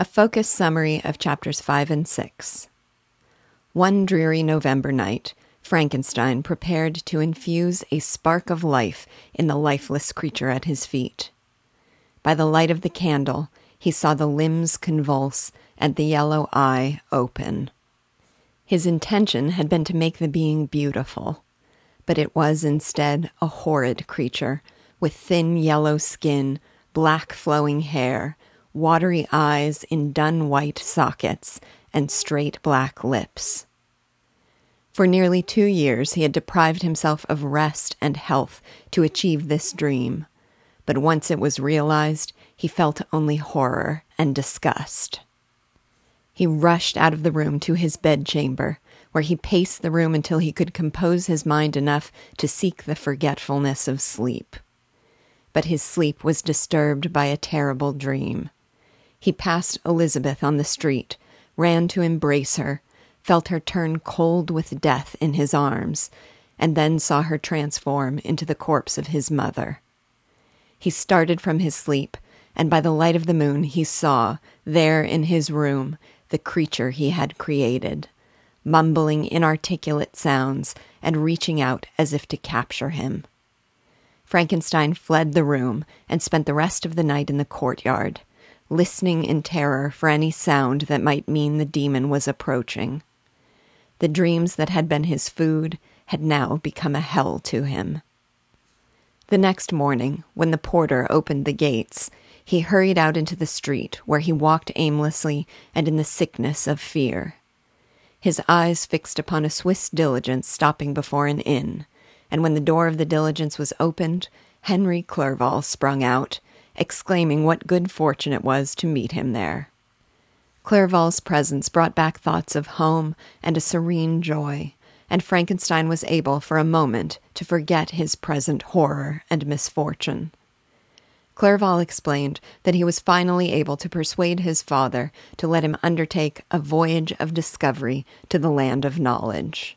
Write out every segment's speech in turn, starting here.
A focused summary of chapters 5 and 6. One dreary November night, Frankenstein prepared to infuse a spark of life in the lifeless creature at his feet. By the light of the candle, he saw the limbs convulse and the yellow eye open. His intention had been to make the being beautiful, but it was instead a horrid creature with thin yellow skin, black flowing hair, watery eyes in dun white sockets, and straight black lips. For nearly two years, he had deprived himself of rest and health to achieve this dream. But once it was realized, he felt only horror and disgust. He rushed out of the room to his bedchamber, where he paced the room until he could compose his mind enough to seek the forgetfulness of sleep. But his sleep was disturbed by a terrible dream. He passed Elizabeth on the street, ran to embrace her, felt her turn cold with death in his arms, and then saw her transform into the corpse of his mother. He started from his sleep, and by the light of the moon he saw, there in his room, the creature he had created, mumbling inarticulate sounds and reaching out as if to capture him. Frankenstein fled the room and spent the rest of the night in the courtyard, listening in terror for any sound that might mean the demon was approaching. The dreams that had been his food had now become a hell to him. The next morning, when the porter opened the gates, he hurried out into the street, where he walked aimlessly and in the sickness of fear. His eyes fixed upon a Swiss diligence stopping before an inn, and when the door of the diligence was opened, Henry Clerval sprung out, exclaiming what good fortune it was to meet him there. Clerval's presence brought back thoughts of home and a serene joy, and Frankenstein was able for a moment to forget his present horror and misfortune. Clerval explained that he was finally able to persuade his father to let him undertake a voyage of discovery to the land of knowledge.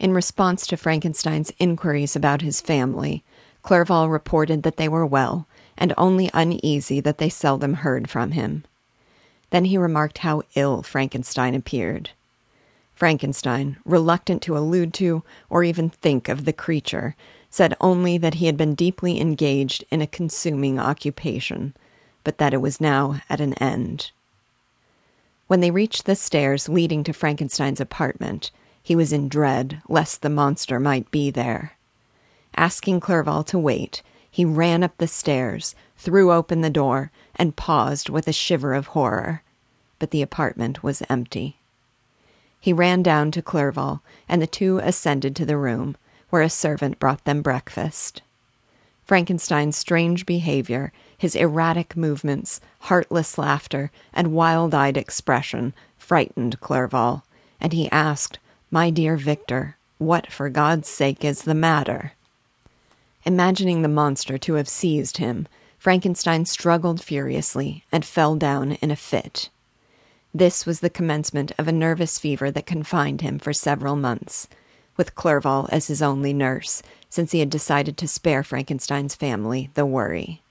In response to Frankenstein's inquiries about his family, Clerval reported that they were well and only uneasy that they seldom heard from him. Then he remarked how ill Frankenstein appeared. Frankenstein, reluctant to allude to or even think of the creature, said only that he had been deeply engaged in a consuming occupation, but that it was now at an end. When they reached the stairs leading to Frankenstein's apartment, he was in dread lest the monster might be there. Asking Clerval to wait, he ran up the stairs, threw open the door, and paused with a shiver of horror. But the apartment was empty. He ran down to Clerval, and the two ascended to the room, where a servant brought them breakfast. Frankenstein's strange behavior, his erratic movements, heartless laughter, and wild eyed expression frightened Clerval, and he asked, My dear Victor, what for God's sake is the matter? Imagining the monster to have seized him, Frankenstein struggled furiously and fell down in a fit. This was the commencement of a nervous fever that confined him for several months, with Clerval as his only nurse, since he had decided to spare Frankenstein's family the worry.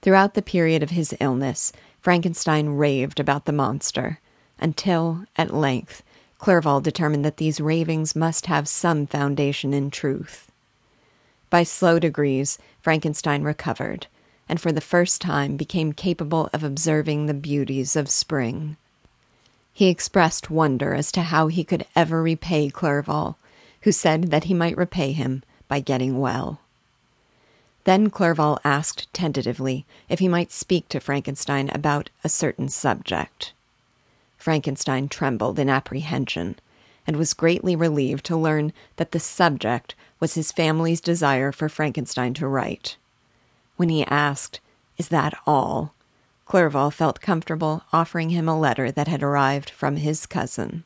Throughout the period of his illness, Frankenstein raved about the monster, until, at length, Clerval determined that these ravings must have some foundation in truth. By slow degrees, Frankenstein recovered, and for the first time became capable of observing the beauties of spring. He expressed wonder as to how he could ever repay Clerval, who said that he might repay him by getting well. Then Clerval asked tentatively if he might speak to Frankenstein about a certain subject. Frankenstein trembled in apprehension and was greatly relieved to learn that the subject was his family's desire for Frankenstein to write. When he asked, Is that all? Clerval felt comfortable offering him a letter that had arrived from his cousin.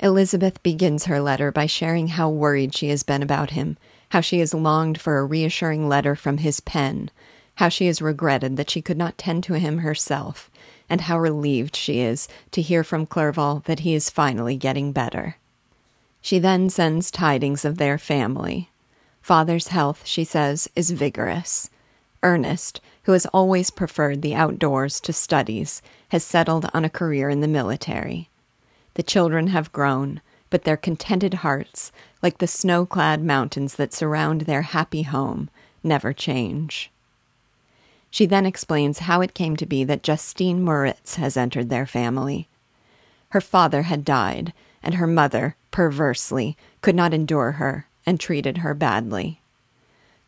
Elizabeth begins her letter by sharing how worried she has been about him, how she has longed for a reassuring letter from his pen, how she has regretted that she could not tend to him herself, and how relieved she is to hear from Clerval that he is finally getting better. She then sends tidings of their family. Father's health, she says, is vigorous. Ernest, who has always preferred the outdoors to studies, has settled on a career in the military. The children have grown, but their contented hearts, like the snow clad mountains that surround their happy home, never change. She then explains how it came to be that Justine Moritz has entered their family. Her father had died, and her mother, perversely, could not endure her and treated her badly.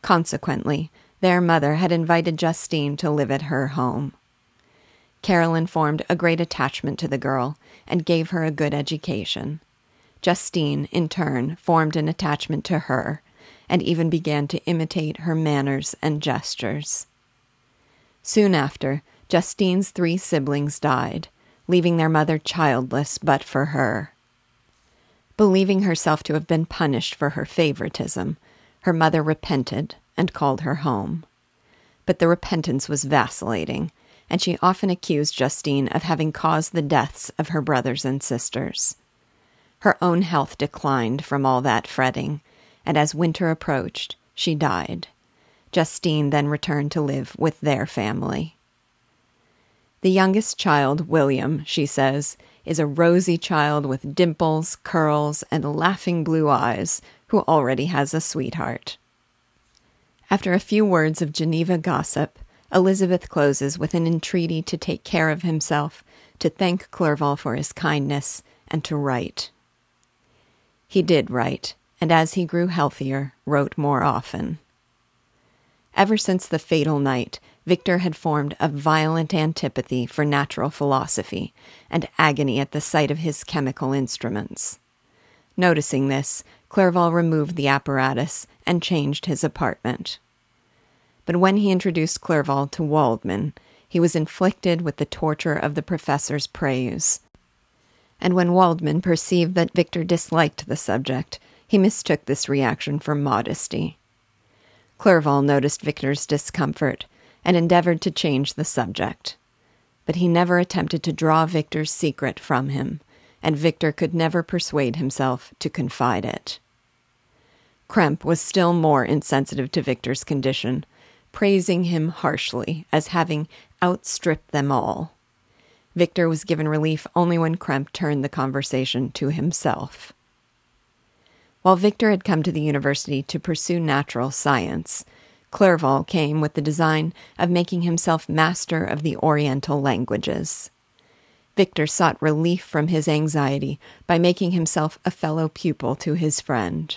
Consequently, their mother had invited Justine to live at her home. Carolyn formed a great attachment to the girl and gave her a good education. Justine, in turn, formed an attachment to her and even began to imitate her manners and gestures. Soon after, Justine's three siblings died, leaving their mother childless but for her. Believing herself to have been punished for her favoritism, her mother repented and called her home. But the repentance was vacillating, and she often accused Justine of having caused the deaths of her brothers and sisters. Her own health declined from all that fretting, and as winter approached, she died. Justine then returned to live with their family. The youngest child, William, she says, is a rosy child with dimples, curls, and laughing blue eyes, who already has a sweetheart. After a few words of Geneva gossip, Elizabeth closes with an entreaty to take care of himself, to thank Clerval for his kindness, and to write. He did write, and as he grew healthier, wrote more often. Ever since the fatal night, Victor had formed a violent antipathy for natural philosophy and agony at the sight of his chemical instruments. Noticing this, Clerval removed the apparatus and changed his apartment. But when he introduced Clerval to Waldman, he was inflicted with the torture of the professor's praise. And when Waldman perceived that Victor disliked the subject, he mistook this reaction for modesty. Clerval noticed Victor's discomfort and endeavored to change the subject. But he never attempted to draw Victor's secret from him, and Victor could never persuade himself to confide it. Kremp was still more insensitive to Victor's condition, praising him harshly as having outstripped them all. Victor was given relief only when Kremp turned the conversation to himself. While Victor had come to the university to pursue natural science, Clerval came with the design of making himself master of the Oriental languages. Victor sought relief from his anxiety by making himself a fellow pupil to his friend.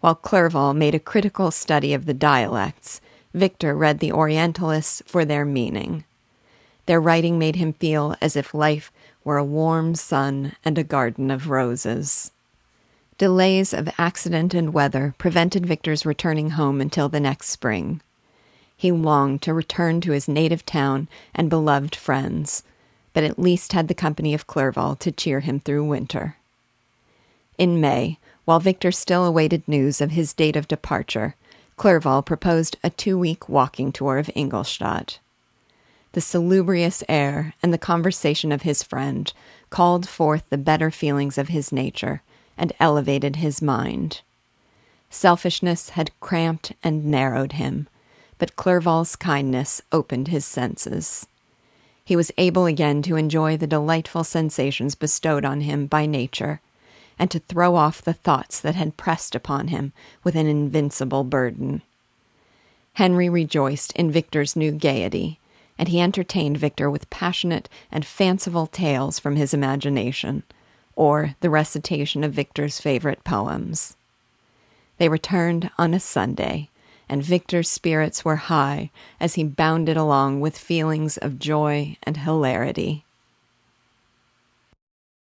While Clerval made a critical study of the dialects, Victor read the Orientalists for their meaning. Their writing made him feel as if life were a warm sun and a garden of roses. Delays of accident and weather prevented Victor's returning home until the next spring. He longed to return to his native town and beloved friends, but at least had the company of Clerval to cheer him through winter. In May, while Victor still awaited news of his date of departure, Clerval proposed a two week walking tour of Ingolstadt. The salubrious air and the conversation of his friend called forth the better feelings of his nature and elevated his mind. Selfishness had cramped and narrowed him, but Clerval's kindness opened his senses. He was able again to enjoy the delightful sensations bestowed on him by nature, and to throw off the thoughts that had pressed upon him with an invincible burden. Henry rejoiced in Victor's new gaiety, and he entertained Victor with passionate and fanciful tales from his imagination or the recitation of Victor's favorite poems. They returned on a Sunday, and Victor's spirits were high as he bounded along with feelings of joy and hilarity.